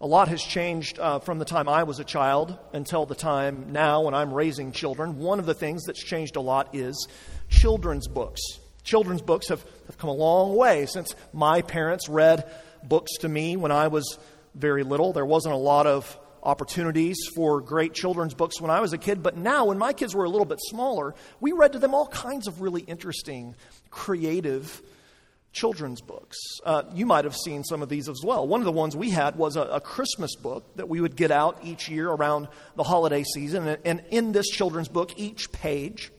A lot has changed uh, from the time I was a child until the time now when I'm raising children. One of the things that's changed a lot is children's books. Children's books have, have come a long way since my parents read books to me when I was very little. There wasn't a lot of opportunities for great children's books when I was a kid, but now, when my kids were a little bit smaller, we read to them all kinds of really interesting, creative children's books. Uh, you might have seen some of these as well. One of the ones we had was a, a, Christmas book that we would get out each year around the holiday season. And, and in this children's book, each page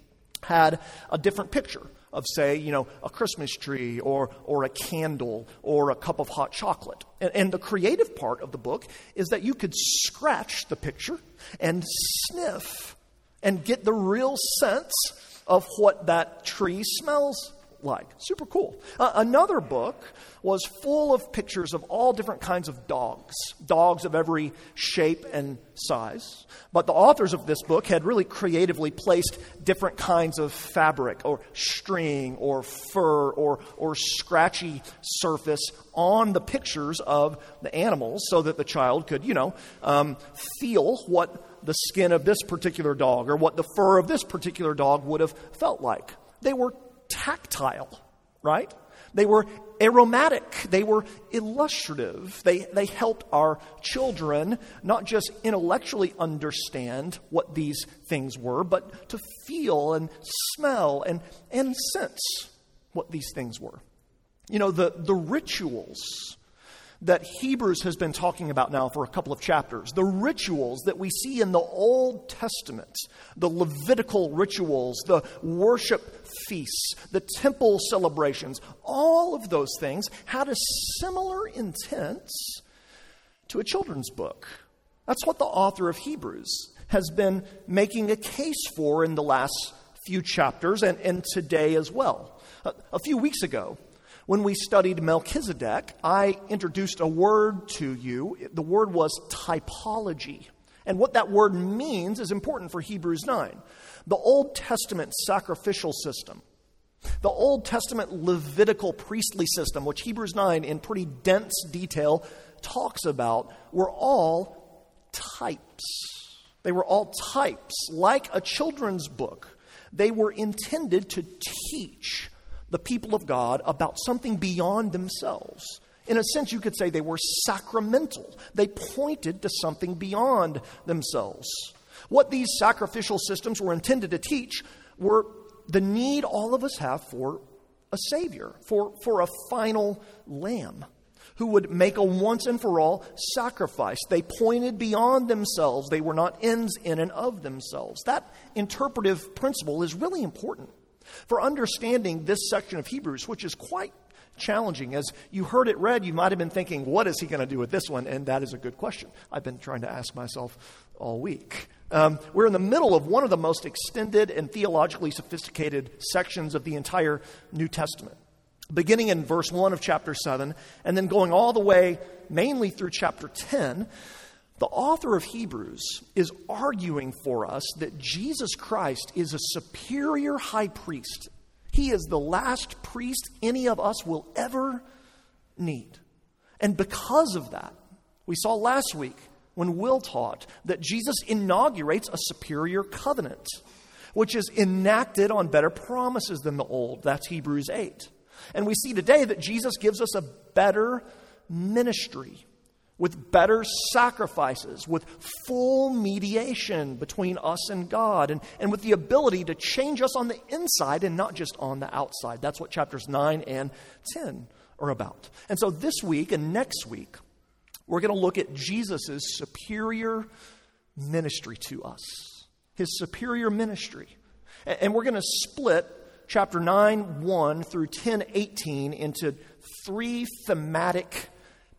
had a different picture of, say, you know, a Christmas tree or, or a candle or a cup of hot chocolate. And, and the creative part of the book is that you could scratch the picture and sniff and get the real sense of what that tree smells like. Super cool. Uh, another book was full of pictures of all different kinds of dogs, dogs of every shape and size. But the authors of this book had really creatively placed different kinds of fabric or string or fur or, or scratchy surface on the pictures of the animals so that the child could, you know, um, feel what the skin of this particular dog or what the fur of this particular dog would have felt like. They were tactile, right? They were aromatic. They were illustrative. They, they helped our children not just intellectually understand what these things were, but to feel and smell and, and sense what these things were. You know, the, the rituals that Hebrews has been talking about now for a couple of chapters. The rituals that we see in the Old Testament, the Levitical rituals, the worship feasts, the temple celebrations, all of those things had a similar intent to a children's book. That's what the author of Hebrews has been making a case for in the last few chapters and, and today as well. A, a few weeks ago, when we studied Melchizedek, I introduced a word to you. The word was typology. And what that word means is important for Hebrews 9. The Old Testament sacrificial system, the Old Testament Levitical priestly system, which Hebrews 9 in pretty dense detail talks about, were all types. They were all types, like a children's book. They were intended to teach the people of God about something beyond themselves. In a sense, you could say they were sacramental. They pointed to something beyond themselves. What these sacrificial systems were intended to teach were the need all of us have for a Savior, for, for a final Lamb who would make a once and for all sacrifice. They pointed beyond themselves, they were not ends in and of themselves. That interpretive principle is really important for understanding this section of Hebrews, which is quite challenging. As you heard it read, you might have been thinking, what is he going to do with this one? And that is a good question. I've been trying to ask myself all week. Um, we're in the middle of one of the most extended and theologically sophisticated sections of the entire New Testament. Beginning in verse 1 of chapter 7, and then going all the way mainly through chapter 10, the author of Hebrews is arguing for us that Jesus Christ is a superior high priest. He is the last priest any of us will ever need. And because of that, we saw last week when Will taught that Jesus inaugurates a superior covenant, which is enacted on better promises than the old. That's Hebrews 8. And we see today that Jesus gives us a better ministry with better sacrifices, with full mediation between us and God, and, and with the ability to change us on the inside and not just on the outside. That's what chapters 9 and 10 are about. And so this week and next week, we're going to look at Jesus' superior ministry to us, his superior ministry. And, and we're going to split chapter 9 1 through 10 18 into three thematic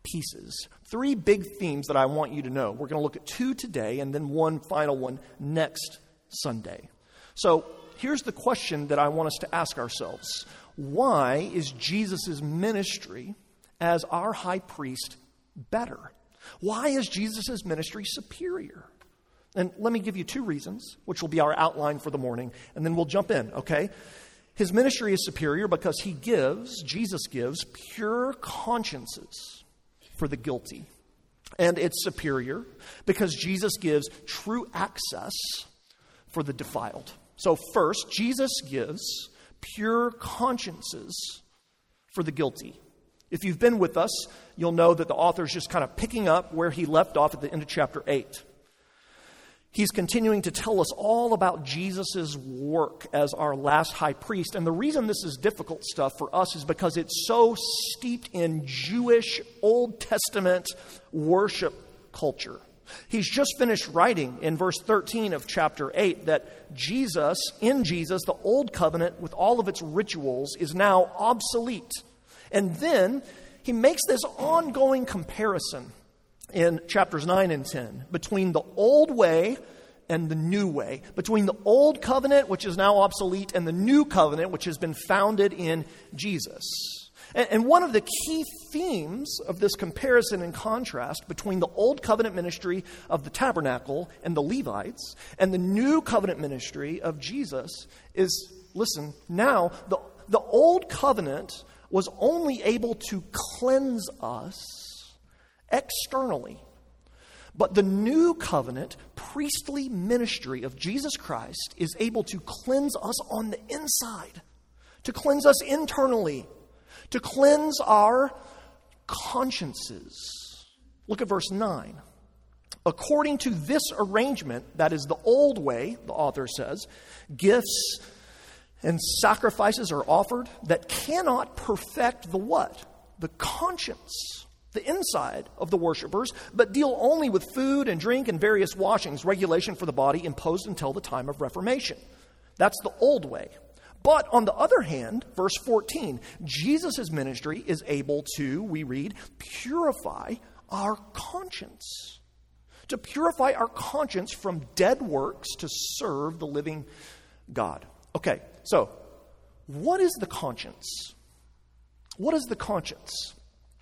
pieces. Three big themes that I want you to know. We're going to look at two today and then one final one next Sunday. So here's the question that I want us to ask ourselves Why is Jesus' ministry as our high priest better? Why is Jesus' ministry superior? And let me give you two reasons, which will be our outline for the morning, and then we'll jump in, okay? His ministry is superior because he gives, Jesus gives, pure consciences for the guilty. And it's superior because Jesus gives true access for the defiled. So, first, Jesus gives pure consciences for the guilty. If you've been with us, you'll know that the author is just kind of picking up where he left off at the end of chapter 8. He's continuing to tell us all about Jesus' work as our last high priest. And the reason this is difficult stuff for us is because it's so steeped in Jewish Old Testament worship culture. He's just finished writing in verse 13 of chapter 8 that Jesus, in Jesus, the old covenant with all of its rituals is now obsolete. And then he makes this ongoing comparison in chapters 9 and 10 between the old way and the new way, between the old covenant, which is now obsolete, and the new covenant, which has been founded in Jesus. And, and one of the key themes of this comparison and contrast between the old covenant ministry of the tabernacle and the Levites and the new covenant ministry of Jesus is listen, now the, the old covenant was only able to cleanse us externally. But the new covenant priestly ministry of Jesus Christ is able to cleanse us on the inside, to cleanse us internally, to cleanse our consciences. Look at verse 9. According to this arrangement, that is the old way, the author says, gifts and sacrifices are offered that cannot perfect the what? The conscience, the inside of the worshippers, but deal only with food and drink and various washings, regulation for the body imposed until the time of Reformation. That's the old way. But on the other hand, verse 14, Jesus' ministry is able to, we read, purify our conscience. To purify our conscience from dead works to serve the living God. Okay, so what is the conscience? What is the conscience?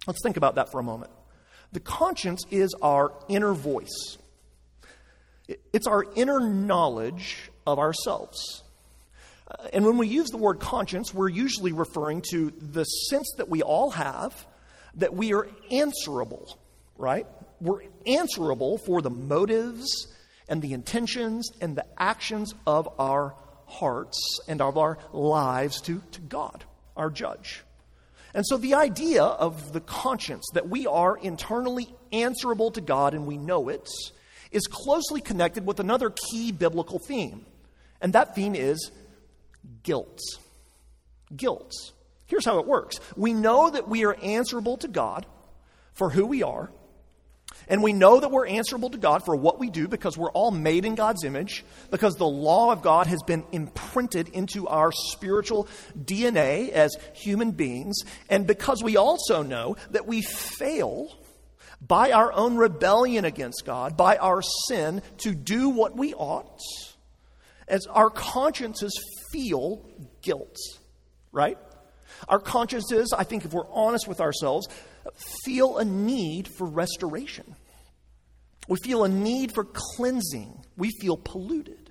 Let's think about that for a moment. The conscience is our inner voice, it's our inner knowledge of ourselves. Uh, and when we use the word conscience, we're usually referring to the sense that we all have that we are answerable, right? We're answerable for the motives and the intentions and the actions of our hearts and of our lives to, to God, our judge. And so the idea of the conscience, that we are internally answerable to God and we know it, is closely connected with another key biblical theme. And that theme is guilt. Guilt. Here's how it works we know that we are answerable to God for who we are and we know that we're answerable to God for what we do because we're all made in God's image, because the law of God has been imprinted into our spiritual DNA as human beings, and because we also know that we fail by our own rebellion against God, by our sin, to do what we ought, as our consciences feel guilt, right? Our consciences, I think if we're honest with ourselves, feel a need for restoration. We feel a need for cleansing. We feel polluted.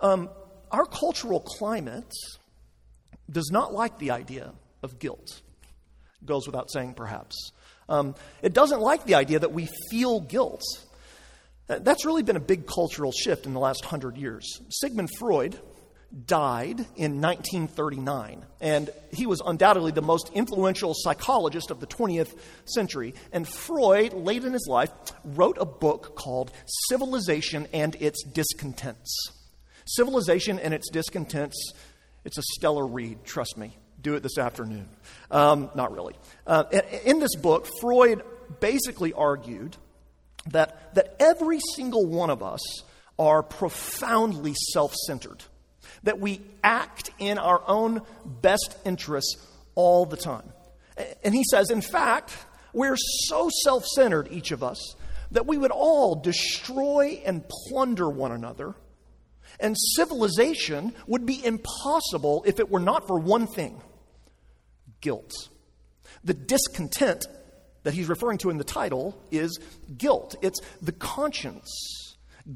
Um, our cultural climate does not like the idea of guilt. Goes without saying, perhaps. Um, it doesn't like the idea that we feel guilt. That's really been a big cultural shift in the last hundred years. Sigmund Freud, died in 1939. And he was undoubtedly the most influential psychologist of the 20th century. And Freud, late in his life, wrote a book called Civilization and Its Discontents. Civilization and Its Discontents, it's a stellar read, trust me. Do it this afternoon. Um, not really. Uh, in this book, Freud basically argued that, that every single one of us are profoundly self centered that we act in our own best interests all the time. And he says, in fact, we're so self centered, each of us, that we would all destroy and plunder one another. And civilization would be impossible if it were not for one thing guilt. The discontent that he's referring to in the title is guilt, it's the conscience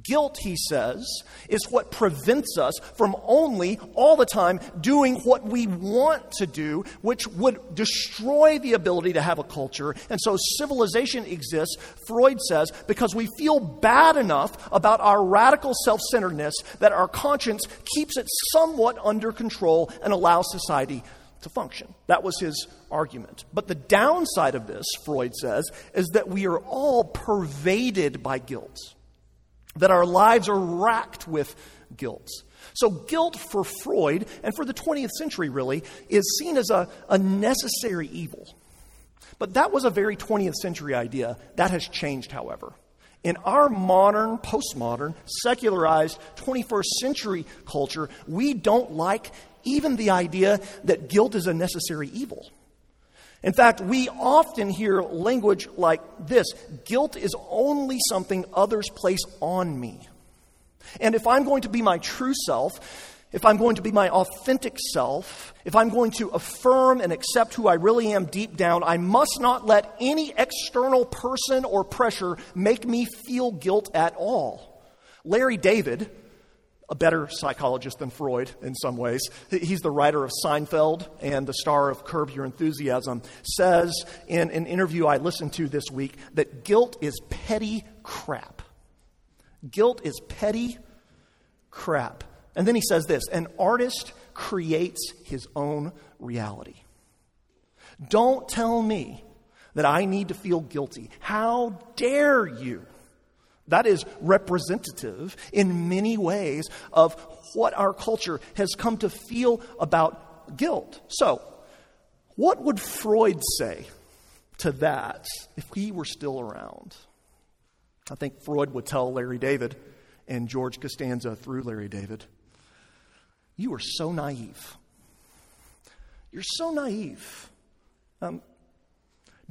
Guilt, he says, is what prevents us from only all the time doing what we want to do, which would destroy the ability to have a culture. And so civilization exists, Freud says, because we feel bad enough about our radical self centeredness that our conscience keeps it somewhat under control and allows society to function. That was his argument. But the downside of this, Freud says, is that we are all pervaded by guilt that our lives are racked with guilt. So, guilt for Freud and for the 20th century, really, is seen as a, a necessary evil. But that was a very 20th century idea. That has changed, however. In our modern, postmodern, secularized 21st century culture, we don't like even the idea that guilt is a necessary evil. In fact, we often hear language like this guilt is only something others place on me. And if I'm going to be my true self, if I'm going to be my authentic self, if I'm going to affirm and accept who I really am deep down, I must not let any external person or pressure make me feel guilt at all. Larry David, a better psychologist than Freud in some ways. He's the writer of Seinfeld and the star of Curb Your Enthusiasm, says in an interview I listened to this week that guilt is petty crap. Guilt is petty crap. And then he says this an artist creates his own reality. Don't tell me that I need to feel guilty. How dare you? That is representative in many ways of what our culture has come to feel about guilt. So, what would Freud say to that if he were still around? I think Freud would tell Larry David and George Costanza through Larry David, You are so naive. You're so naive. Um,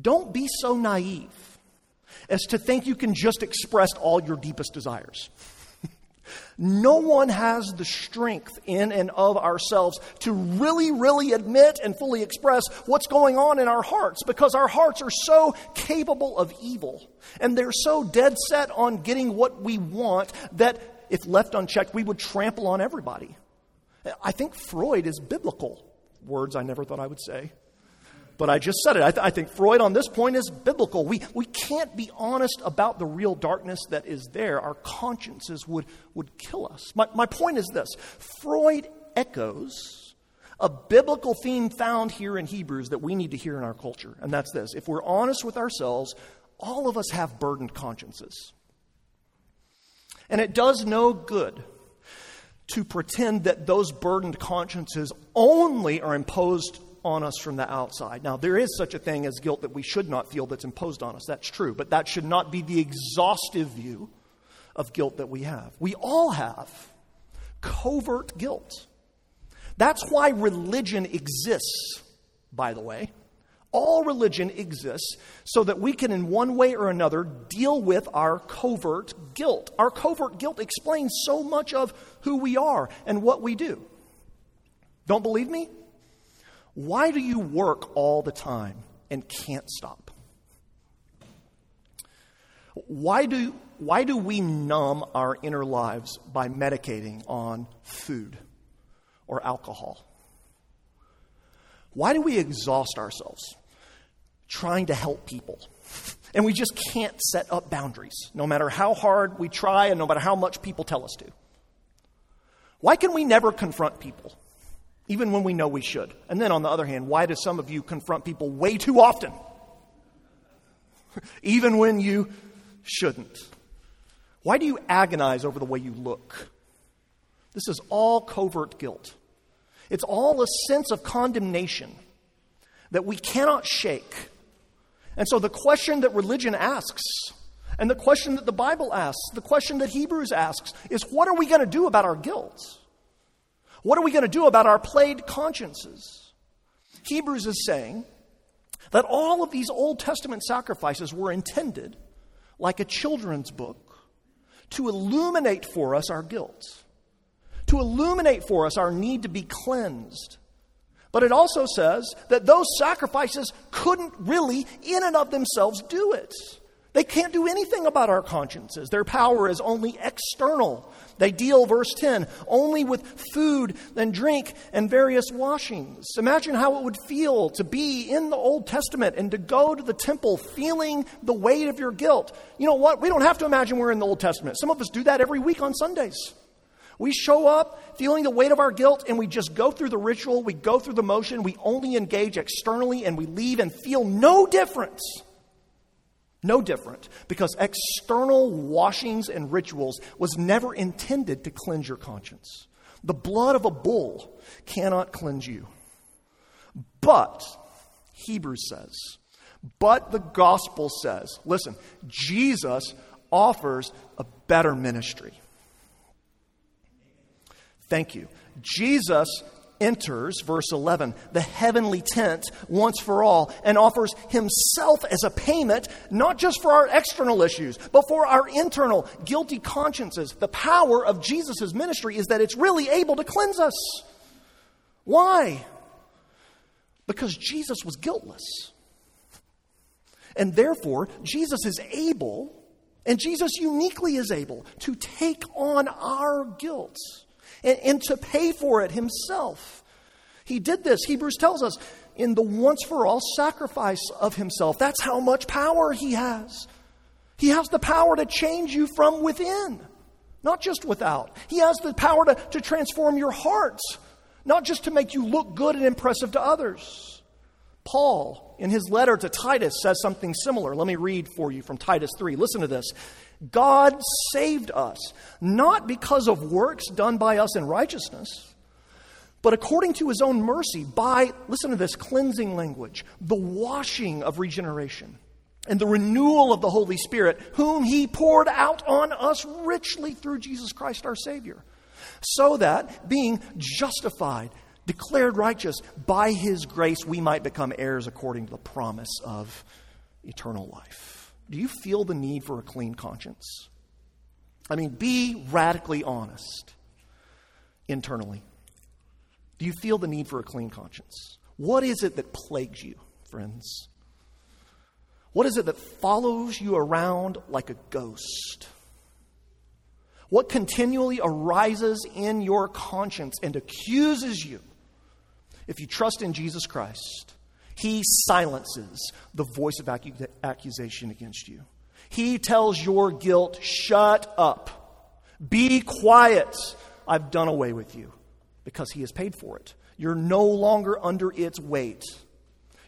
don't be so naive as to think you can just express all your deepest desires. no one has the strength in and of ourselves to really, really admit and fully express what's going on in our hearts because our hearts are so capable of evil and they're so dead set on getting what we want that if left unchecked, we would trample on everybody. I think Freud is biblical. Words I never thought I would say but I just said it. I, th- I, think Freud on this point is biblical. We, we can't be honest about the real darkness that is there. Our consciences would, would kill us. My, my point is this Freud echoes a biblical theme found here in Hebrews that we need to hear in our culture, and that's this. If we're honest with ourselves, all of us have burdened consciences. And it does no good to pretend that those burdened consciences only are imposed on us from the outside. Now, there is such a thing as guilt that we should not feel that's imposed on us. That's true. But that should not be the exhaustive view of guilt that we have. We all have covert guilt. That's why religion exists, by the way. All religion exists so that we can, in one way or another, deal with our covert guilt. Our covert guilt explains so much of who we are and what we do. Don't believe me? Why do you work all the time and can't stop? Why do, why do we numb our inner lives by medicating on food or alcohol? Why do we exhaust ourselves trying to help people? And we just can't set up boundaries, no matter how hard we try and no matter how much people tell us to. Why can we never confront people? Even when we know we should. And then on the other hand, why do some of you confront people way too often? even when you shouldn't. Why do you agonize over the way you look? This is all covert guilt. It's all a sense of condemnation that we cannot shake. And so the question that religion asks, and the question that the Bible asks, the question that Hebrews asks, is what are we going to do about our guilt? What are we going to do about our plagued consciences? Hebrews is saying that all of these Old Testament sacrifices were intended, like a children's book, to illuminate for us our guilt, to illuminate for us our need to be cleansed. But it also says that those sacrifices couldn't really, in and of themselves, do it. They can't do anything about our consciences. Their power is only external. They deal, verse 10, only with food and drink and various washings. Imagine how it would feel to be in the Old Testament and to go to the temple feeling the weight of your guilt. You know what? We don't have to imagine we're in the Old Testament. Some of us do that every week on Sundays. We show up feeling the weight of our guilt and we just go through the ritual, we go through the motion, we only engage externally and we leave and feel no difference. No different, because external washings and rituals was never intended to cleanse your conscience. The blood of a bull cannot cleanse you. But, Hebrews says, but the gospel says, listen, Jesus offers a better ministry. Thank you. Jesus enters, verse 11, the heavenly tent once for all and offers himself as a payment, not just for our external issues, but for our internal guilty consciences. The power of Jesus' ministry is that it's really able to cleanse us. Why? Because Jesus was guiltless. And therefore, Jesus is able, and Jesus uniquely is able, to take on our guilt and, and to pay for it himself. He did this, Hebrews tells us, in the once for all sacrifice of himself. That's how much power he has. He has the power to change you from within, not just without. He has the power to, to transform your hearts, not just to make you look good and impressive to others. Paul, in his letter to Titus, says something similar. Let me read for you from Titus 3. Listen to this. God saved us, not because of works done by us in righteousness, but according to his own mercy, by, listen to this cleansing language, the washing of regeneration and the renewal of the Holy Spirit, whom he poured out on us richly through Jesus Christ our Savior, so that, being justified, declared righteous by his grace, we might become heirs according to the promise of eternal life. Do you feel the need for a clean conscience? I mean, be radically honest internally. Do you feel the need for a clean conscience? What is it that plagues you, friends? What is it that follows you around like a ghost? What continually arises in your conscience and accuses you? If you trust in Jesus Christ, he silences the voice of accusation against you. He tells your guilt, shut up. Be quiet. I've done away with you because he has paid for it. You're no longer under its weight.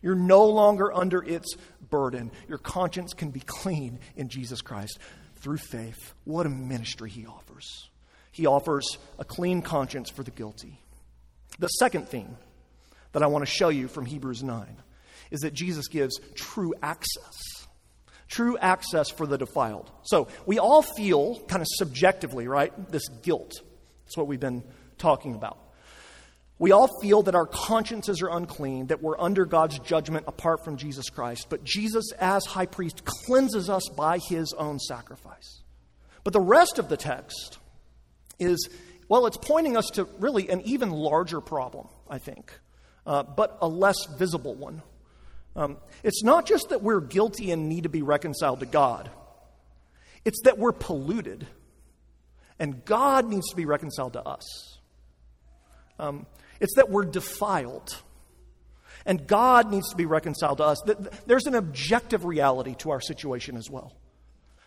You're no longer under its burden. Your conscience can be clean in Jesus Christ through faith. What a ministry he offers. He offers a clean conscience for the guilty. The second thing that I want to show you from Hebrews 9 is that Jesus gives true access. True access for the defiled. So we all feel, kind of subjectively, right, this guilt. That's what we've been talking about. We all feel that our consciences are unclean, that we're under God's judgment apart from Jesus Christ. But Jesus, as high priest, cleanses us by his own sacrifice. But the rest of the text is, well, it's pointing us to really an even larger problem, I think uh, but a less visible one. Um, it's not just that we're guilty and need to be reconciled to God, it's that we're polluted, and God needs to be reconciled to us. Um, it's that we're defiled, and God needs to be reconciled to us. There's an objective reality to our situation as well.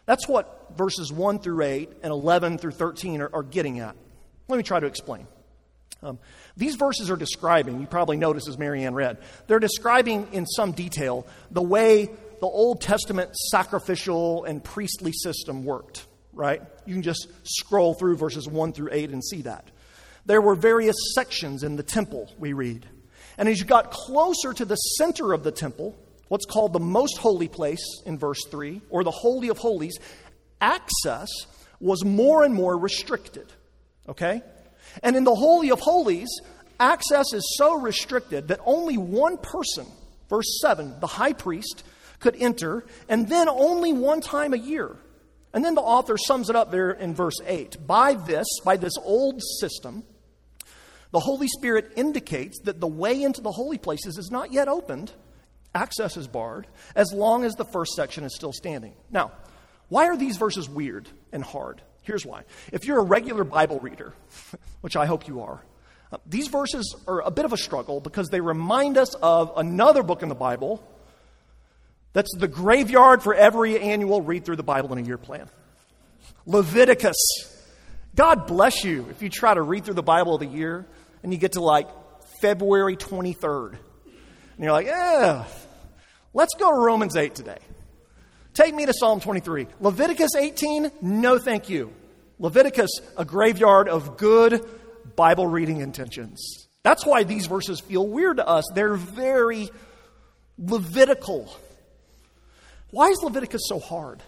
That's what verses 1 through 8 and 11 through 13 are, are getting at. Let me try to explain. Um, these verses are describing, you probably noticed as Marianne read, they're describing in some detail the way the Old Testament sacrificial and priestly system worked, right? You can just scroll through verses 1 through 8 and see that. There were various sections in the temple, we read. And as you got closer to the center of the temple, what's called the most holy place in verse 3, or the Holy of Holies, access was more and more restricted. Okay? And in the Holy of Holies, access is so restricted that only one person, verse 7, the high priest, could enter, and then only one time a year. And then the author sums it up there in verse 8. By this, by this old system, the Holy Spirit indicates that the way into the holy places is not yet opened access is barred as long as the first section is still standing. Now, why are these verses weird and hard? Here's why. If you're a regular Bible reader, which I hope you are, uh, these verses are a bit of a struggle because they remind us of another book in the Bible that's the graveyard for every annual read through the Bible in a year plan Leviticus. God bless you if you try to read through the Bible of the year and you get to like February 23rd. And you're like, yeah, let's go to Romans 8 today. Take me to Psalm 23. Leviticus 18, no thank you. Leviticus, a graveyard of good Bible reading intentions. That's why these verses feel weird to us. They're very Levitical. Why is Leviticus so hard?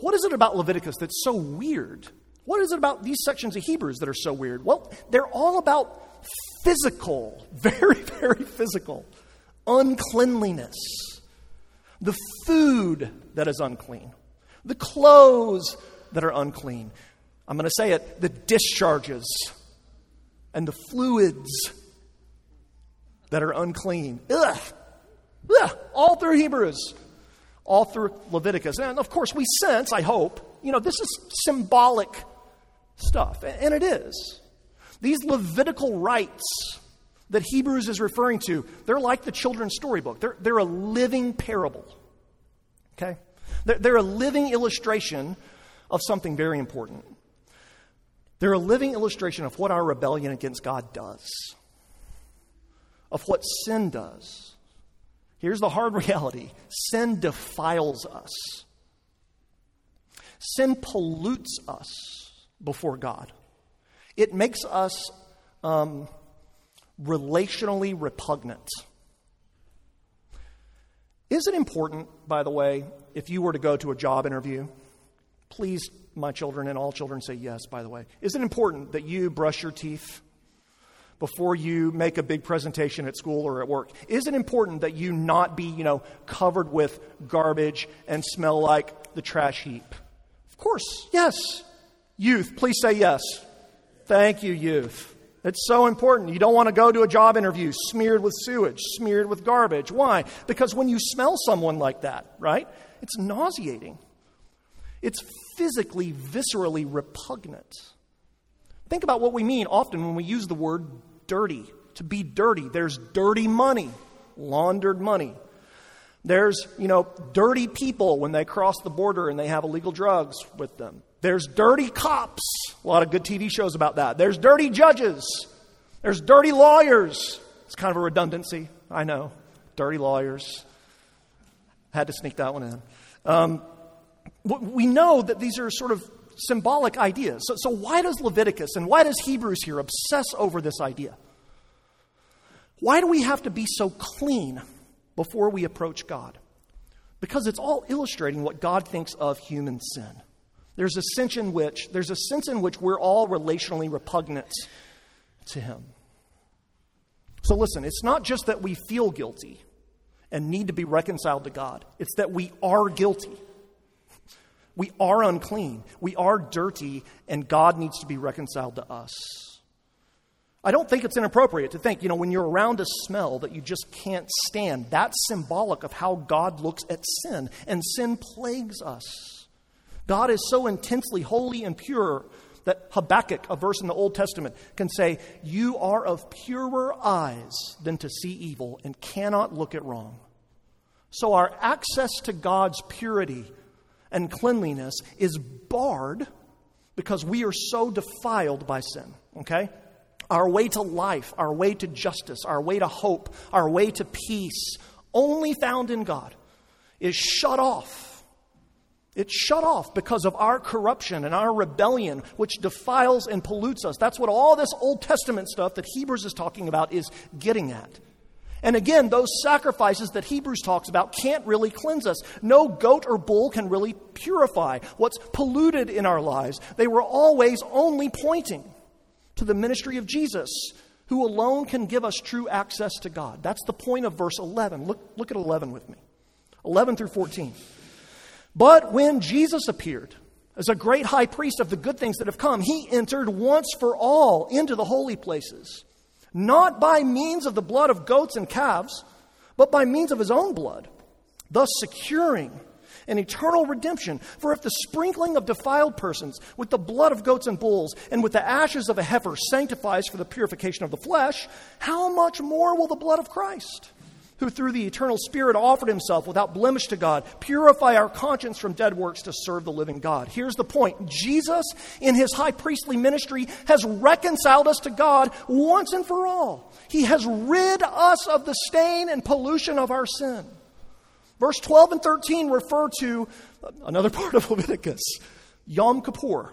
What is it about Leviticus that's so weird? What is it about these sections of Hebrews that are so weird? Well, they're all about physical, very, very physical uncleanliness, the food that is unclean, the clothes that are unclean. I'm going to say it the discharges and the fluids that are unclean. Ugh. Ugh. All through Hebrews, all through Leviticus. And of course, we sense, I hope, you know, this is symbolic stuff. And it is. These Levitical rites that Hebrews is referring to, they're like the children's storybook. They're, they're a living parable. Okay? They're, they're a living illustration of something very important. They're a living illustration of what our rebellion against God does, of what sin does. Here's the hard reality sin defiles us, sin pollutes us before God. It makes us um, relationally repugnant. Is it important, by the way, if you were to go to a job interview? Please, my children and all children say yes, by the way. Is it important that you brush your teeth before you make a big presentation at school or at work? Is it important that you not be, you know, covered with garbage and smell like the trash heap? Of course, yes. Youth, please say yes. Thank you, youth. It's so important. You don't want to go to a job interview smeared with sewage, smeared with garbage. Why? Because when you smell someone like that, right, it's nauseating. It's physically, viscerally repugnant. Think about what we mean often when we use the word dirty. To be dirty, there's dirty money, laundered money. There's, you know, dirty people when they cross the border and they have illegal drugs with them. There's dirty cops. A lot of good TV shows about that. There's dirty judges. There's dirty lawyers. It's kind of a redundancy, I know. Dirty lawyers. Had to sneak that one in. Um, we know that these are sort of symbolic ideas. So, so, why does Leviticus and why does Hebrews here obsess over this idea? Why do we have to be so clean before we approach God? Because it's all illustrating what God thinks of human sin. There's a sense in which there's a sense in which we're all relationally repugnant to him. So listen, it's not just that we feel guilty and need to be reconciled to God. It's that we are guilty. We are unclean. We are dirty, and God needs to be reconciled to us. I don't think it's inappropriate to think, you know, when you're around a smell that you just can't stand, that's symbolic of how God looks at sin, and sin plagues us. God is so intensely holy and pure that Habakkuk, a verse in the Old Testament, can say, You are of purer eyes than to see evil and cannot look at wrong. So our access to God's purity and cleanliness is barred because we are so defiled by sin, okay? Our way to life, our way to justice, our way to hope, our way to peace, only found in God, is shut off it's shut off because of our corruption and our rebellion, which defiles and pollutes us. That's what all this Old Testament stuff that Hebrews is talking about is getting at. And again, those sacrifices that Hebrews talks about can't really cleanse us. No goat or bull can really purify what's polluted in our lives. They were always only pointing to the ministry of Jesus, who alone can give us true access to God. That's the point of verse 11. Look, look at 11 with me 11 through 14. But when Jesus appeared as a great high priest of the good things that have come, he entered once for all into the holy places, not by means of the blood of goats and calves, but by means of his own blood, thus securing an eternal redemption. For if the sprinkling of defiled persons with the blood of goats and bulls and with the ashes of a heifer sanctifies for the purification of the flesh, how much more will the blood of Christ? Who through the eternal Spirit offered himself without blemish to God, purify our conscience from dead works to serve the living God. Here's the point Jesus, in his high priestly ministry, has reconciled us to God once and for all. He has rid us of the stain and pollution of our sin. Verse 12 and 13 refer to uh, another part of Leviticus Yom Kippur,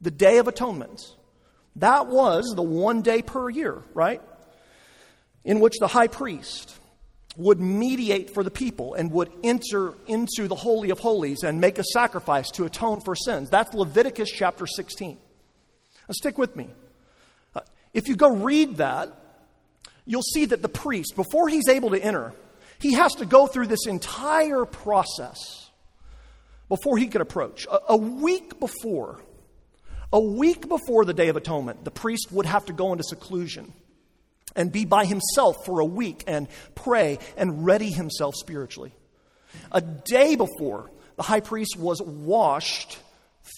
the Day of Atonement. That was the one day per year, right? In which the high priest would mediate for the people and would enter into the Holy of Holies and make a sacrifice to atone for sins. That's Leviticus chapter 16. Now, stick with me. Uh, if you go read that, you'll see that the priest, before he's able to enter, he has to go through this entire process before he could approach. A, a week before, a week before the Day of Atonement, the priest would have to go into seclusion and be by himself for a week and pray and ready himself spiritually. A day before, the high priest was washed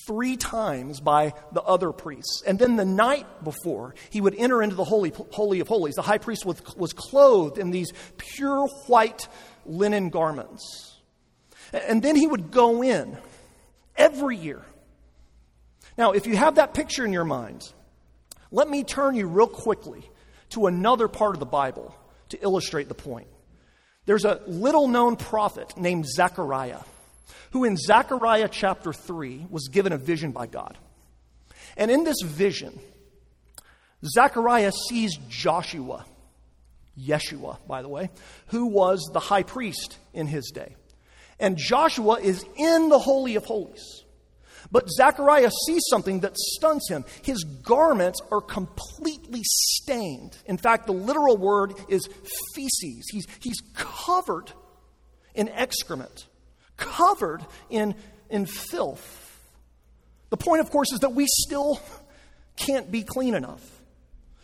three times by the other priests. And then the night before, he would enter into the Holy, Holy of Holies. The high priest was, was clothed in these pure white linen garments. And then he would go in every year. Now, if you have that picture in your mind, let me turn you real quickly to another part of the Bible to illustrate the point. There's a little known prophet named Zechariah, who in Zechariah chapter 3 was given a vision by God. And in this vision, Zechariah sees Joshua, Yeshua, by the way, who was the high priest in his day. And Joshua is in the Holy of Holies. But Zechariah sees something that stuns him. His garments are completely stained. In fact, the literal word is feces. He's, he's covered in excrement, covered in, in filth. The point, of course, is that we still can't be clean enough.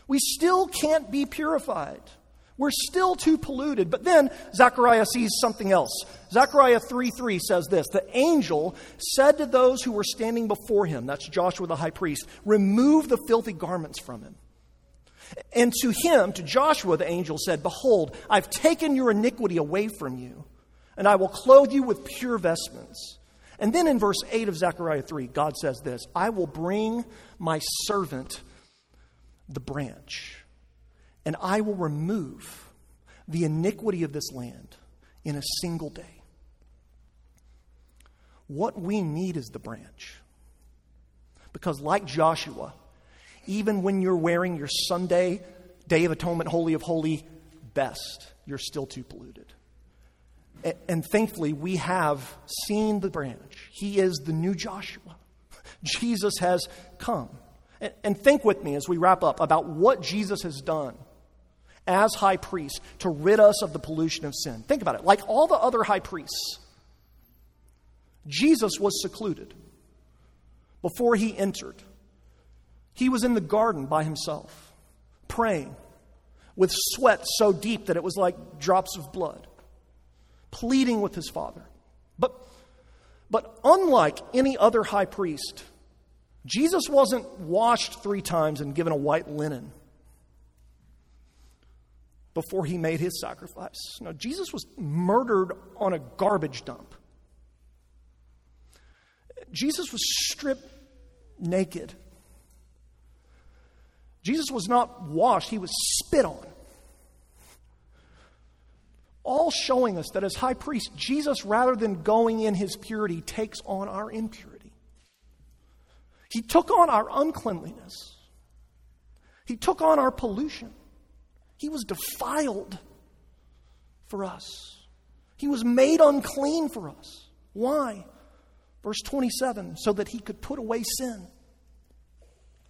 We still can't be purified. We're still too polluted. But then Zechariah sees something else. Zechariah 3 3 says this The angel said to those who were standing before him, that's Joshua the high priest, remove the filthy garments from him. And to him, to Joshua, the angel said, Behold, I've taken your iniquity away from you, and I will clothe you with pure vestments. And then in verse 8 of Zechariah 3, God says this I will bring my servant the branch and I will remove the iniquity of this land in a single day. What we need is the branch. Because, like Joshua, even when you're wearing your Sunday, Day of Atonement, Holy of Holy best, you're still too polluted. And, thankfully, we have seen the branch. He is the new Joshua. Jesus has come. And think with me as we wrap up about what Jesus has done as high priest to rid us of the pollution of sin. Think about it. Like all the other high priests, Jesus was secluded before he entered. He was in the garden by himself, praying with sweat so deep that it was like drops of blood, pleading with his Father. But, but unlike any other high priest, Jesus wasn't washed three times and given a white linen before he made his sacrifice. No, Jesus was murdered on a garbage dump. Jesus was stripped naked. Jesus was not washed, he was spit on. All showing us that as high priest, Jesus, rather than going in his purity, takes on our impurity. He took on our uncleanliness, he took on our pollution. He was defiled for us. He was made unclean for us. Why? Verse 27 so that he could put away sin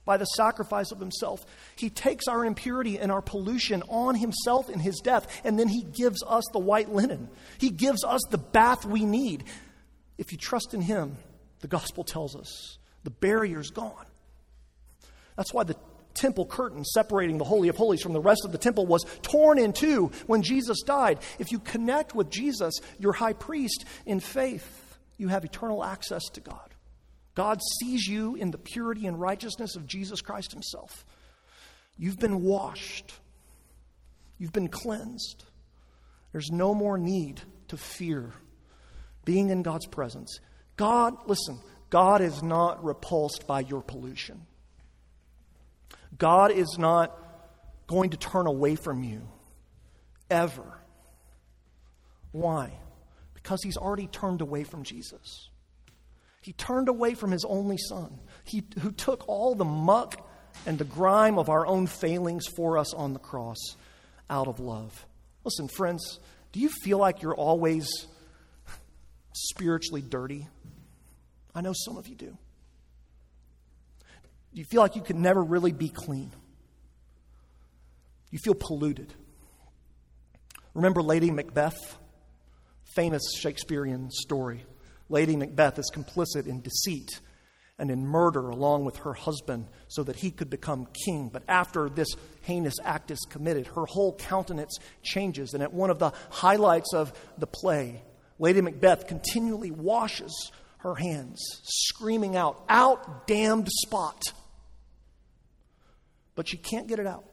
by the sacrifice of himself. He takes our impurity and our pollution on himself in his death, and then he gives us the white linen. He gives us the bath we need. If you trust in him, the gospel tells us the barrier's gone. That's why the temple curtain separating the Holy of Holies from the rest of the temple was torn in two when Jesus died. If you connect with Jesus, your high priest, in faith, you have eternal access to God. God sees you in the purity and righteousness of Jesus Christ Himself. You've been washed, you've been cleansed. There's no more need to fear being in God's presence. God, listen, God is not repulsed by your pollution. God is not going to turn away from you ever. Why? Because he's already turned away from Jesus. He turned away from his only son, he, who took all the muck and the grime of our own failings for us on the cross out of love. Listen, friends, do you feel like you're always spiritually dirty? I know some of you do. You feel like you can never really be clean? You feel polluted. Remember Lady Macbeth? Famous Shakespearean story. Lady Macbeth is complicit in deceit and in murder along with her husband so that he could become king. But after this heinous act is committed, her whole countenance changes. And at one of the highlights of the play, Lady Macbeth continually washes her hands, screaming out, Out, damned spot! But she can't get it out.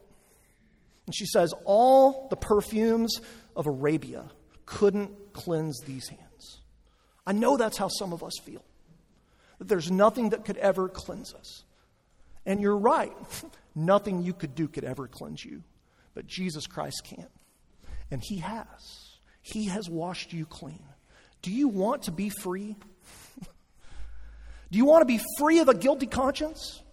And she says, All the perfumes of Arabia couldn't cleanse these hands. I know that's how some of us feel, that there's nothing that could ever cleanse us. And you're right, nothing you could do could ever cleanse you, but Jesus Christ can. And He has. He has washed you clean. Do you want to be free? Do you want to be free of a guilty conscience?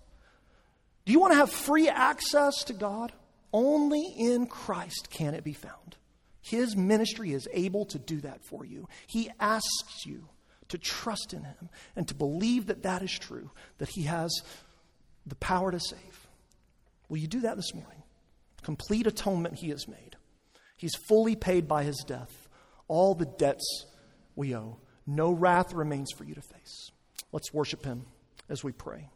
Do you want to have free access to God? Only in Christ can it be found. His ministry is able to do that for you. He asks you to trust in Him and to believe that that is true, that He has the power to save. Will you do that this morning? Complete atonement He has made. He's fully paid by His death all the debts we owe. No wrath remains for you to face. Let's worship him as we pray.